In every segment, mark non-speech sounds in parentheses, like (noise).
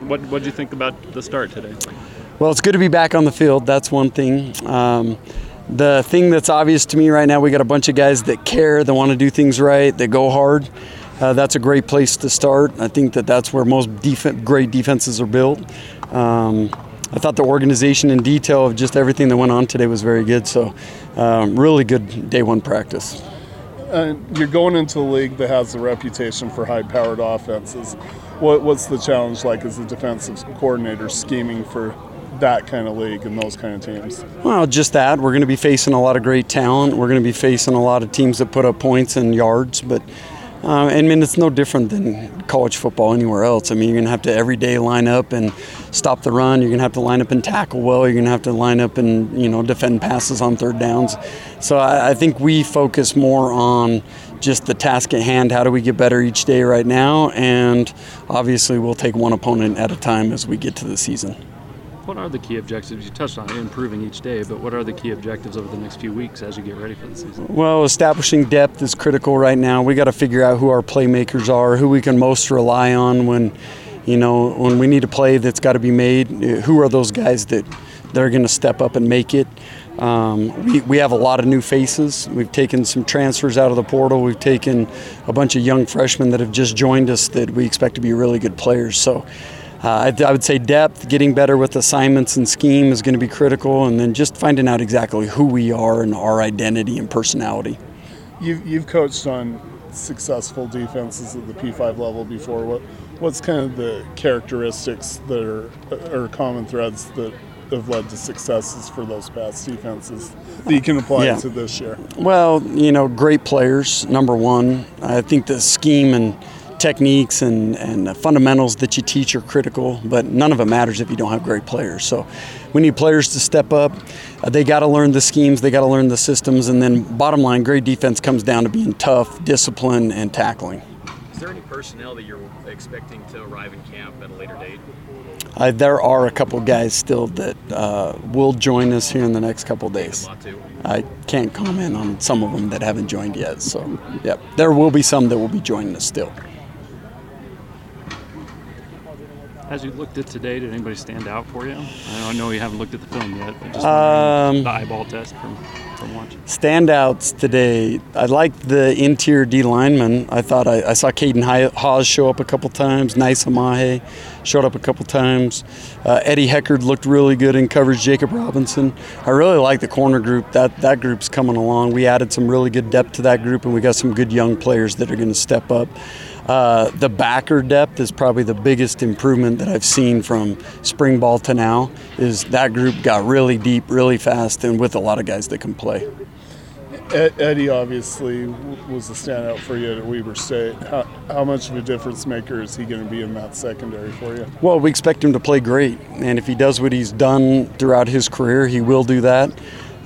What What did you think about the start today? Well, it's good to be back on the field. That's one thing. Um, the thing that's obvious to me right now, we got a bunch of guys that care, that want to do things right, that go hard. Uh, that's a great place to start. I think that that's where most def- great defenses are built. Um, I thought the organization and detail of just everything that went on today was very good. So, um, really good day one practice. Uh, you're going into a league that has a reputation for high-powered offenses. What, what's the challenge like as a defensive coordinator scheming for that kind of league and those kind of teams? Well, just that. We're going to be facing a lot of great talent. We're going to be facing a lot of teams that put up points and yards, but. Uh, I mean, it's no different than college football anywhere else. I mean, you're going to have to every day line up and stop the run. You're going to have to line up and tackle well. You're going to have to line up and, you know, defend passes on third downs. So I, I think we focus more on just the task at hand. How do we get better each day right now? And obviously, we'll take one opponent at a time as we get to the season. What are the key objectives? You touched on improving each day, but what are the key objectives over the next few weeks as you get ready for the season? Well, establishing depth is critical right now. We got to figure out who our playmakers are, who we can most rely on when, you know, when we need a play that's got to be made. Who are those guys that that are going to step up and make it? Um, we, we have a lot of new faces. We've taken some transfers out of the portal. We've taken a bunch of young freshmen that have just joined us that we expect to be really good players. So uh, I, I, would say depth, getting better with assignments and scheme is going to be critical, and then just finding out exactly who we are and our identity and personality. You've, you've coached on successful defenses at the P5 level before. What what's kind of the characteristics that are or common threads that have led to successes for those past defenses that you can apply yeah. to this year? Well, you know, great players. Number one, I think the scheme and techniques and, and fundamentals that you teach are critical, but none of it matters if you don't have great players. So we need players to step up. Uh, they got to learn the schemes, they got to learn the systems, and then bottom line, great defense comes down to being tough, discipline, and tackling. Is there any personnel that you're expecting to arrive in camp at a later date? Uh, there are a couple guys still that uh, will join us here in the next couple days. I can't comment on some of them that haven't joined yet. So, yep, there will be some that will be joining us still. As you looked at today, did anybody stand out for you? I know you haven't looked at the film yet, but just um, the eyeball test from, from watching. Standouts today. I liked the interior D lineman. I thought I, I saw Caden Haws show up a couple times. Nice Amahe showed up a couple times. Uh, Eddie Heckard looked really good in coverage. Jakob Robinson. I really like the corner group. That that group's coming along. We added some really good depth to that group, and we got some good young players that are going to step up. Uh, the backer depth is probably the biggest improvement that I've seen from spring ball to now. Is that group got really deep, really fast, and with a lot of guys that can play. Eddie obviously was a standout for you at Weber State. How, how much of a difference maker is he going to be in that secondary for you? Well, we expect him to play great, and if he does what he's done throughout his career, he will do that.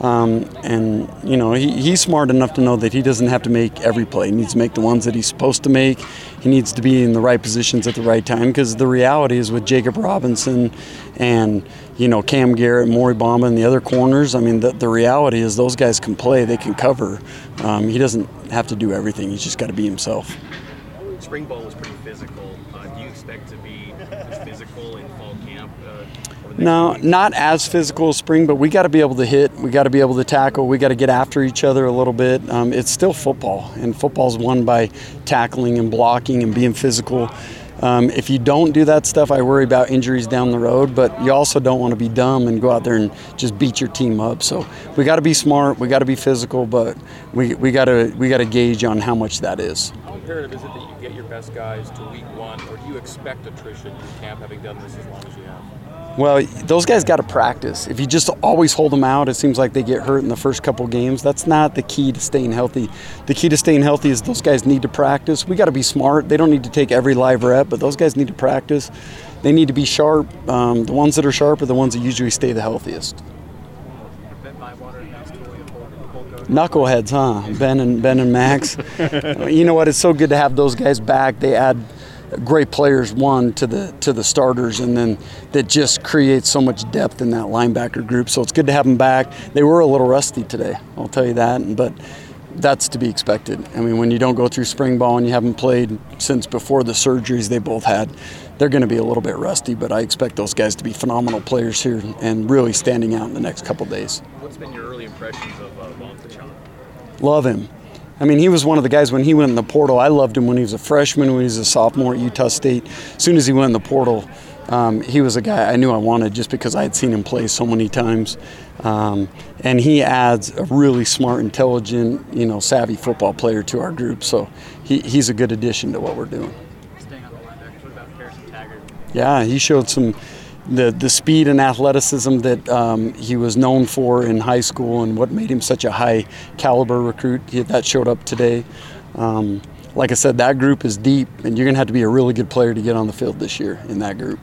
Um, and you know he, he's smart enough to know that he doesn't have to make every play. He needs to make the ones that he's supposed to make. He needs to be in the right positions at the right time. Because the reality is with Jakob Robinson and you know Cam Garrett, Mory Bamba, and the other corners. I mean the, the reality is those guys can play. They can cover. Um, he doesn't have to do everything. He's just got to be himself. Spring ball was pretty physical. Uh, do you expect to be physical? Uh, no, not as physical as spring, but we got to be able to hit. We got to be able to tackle. We got to get after each other a little bit. Um, it's still football, and football's won by tackling and blocking and being physical. Um, if you don't do that stuff, I worry about injuries down the road. But you also don't want to be dumb and go out there and just beat your team up. So we got to be smart. We got to be physical, but we, we got to we got to gauge on how much that is. How imperative is it that you get your best guys to week one, or do you expect attrition in camp, having done this as long as you have? Well, those guys got to practice. If you just always hold them out, it seems like they get hurt in the first couple games. That's not the key to staying healthy. The key to staying healthy is those guys need to practice. We got to be smart. They don't need to take every live rep, but those guys need to practice. They need to be sharp. Um, the ones that are sharp are the ones that usually stay the healthiest. Knuckleheads, huh? Ben and Ben and Max. (laughs) you know what? It's so good to have those guys back. They add great players one to the to the starters and then that just creates so much depth in that linebacker group so it's good to have them back they were a little rusty today i'll tell you that but that's to be expected i mean when you don't go through spring ball and you haven't played since before the surgeries they both had they're going to be a little bit rusty, but I expect those guys to be phenomenal players here and really standing out in the next couple days. What's been your early impressions of uh, Love him. I mean, he was one of the guys when he went in the portal. I loved him when he was a freshman, when he was a sophomore at Utah State. As soon as he went in the portal, um, he was a guy I knew I wanted just because I had seen him play so many times. Um, and he adds a really smart, intelligent, you know, savvy football player to our group. So he, he's a good addition to what we're doing. Staying on the linebackers, what about Harrison Taggart? Yeah, he showed some the the speed and athleticism that um, he was known for in high school and what made him such a high caliber recruit. He, that showed up today. Um, like I said, that group is deep, and you're going to have to be a really good player to get on the field this year in that group.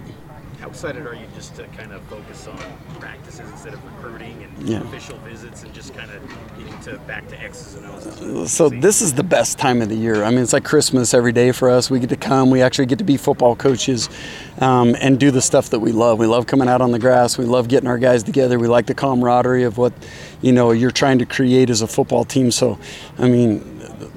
How excited are you just to kind of focus on practices instead of recruiting and Yeah. official visits and just kind of getting to back to X's and O's? So this is the best time of the year. I mean, it's like Christmas every day for us. We get to come. We actually get to be football coaches um, and do the stuff that we love. We love coming out on the grass. We love getting our guys together. We like the camaraderie of what you know you're trying to create as a football team. So, I mean,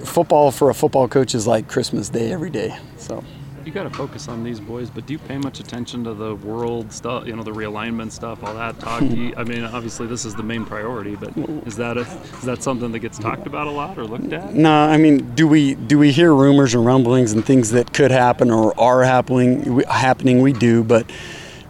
football for a football coach is like Christmas Day every day. So. You got to focus on these boys, but do you pay much attention to the world stuff? You know, the realignment stuff, all that talk. You- I mean, obviously this is the main priority, but is that a, is that something that gets talked about a lot or looked at? No, I mean, do we do we hear rumors and rumblings and things that could happen or are happening? Happening, we do, but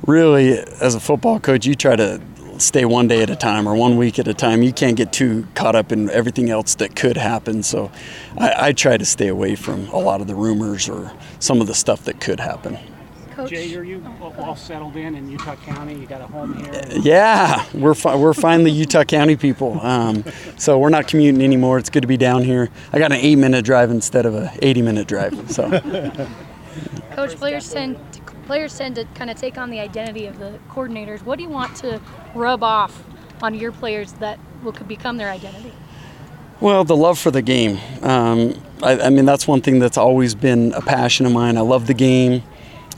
really, as a football coach, you try to stay one day at a time or one week at a time. You can't get too caught up in everything else that could happen. So, I, I try to stay away from a lot of the rumors or some of the stuff that could happen. Coach, Jay, are you all- all settled in in Utah County? You got a home here? Yeah, we're fi- we're finally Utah County people. Um, so we're not commuting anymore. It's good to be down here. I got an eight minute drive instead of a 80 minute drive. So. Coach, players tend to, players tend to kind of take on the identity of the coordinators. What do you want to rub off on your players that will could become their identity? Well, the love for the game. Um, I, I mean, that's one thing that's always been a passion of mine. I love the game.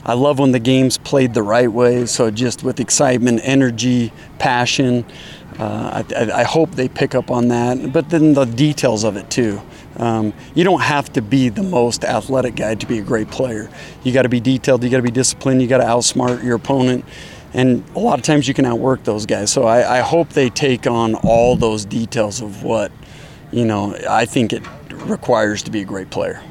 I love when the game's played the right way. So just with excitement, energy, passion. Uh, I, I, hope they pick up on that. But then the details of it too. Um, you don't have to be the most athletic guy to be a great player. You got to be detailed. You got to be disciplined. You got to outsmart your opponent. And a lot of times you can outwork those guys. So I, I hope they take on all those details of what you know, I think it requires to be a great player.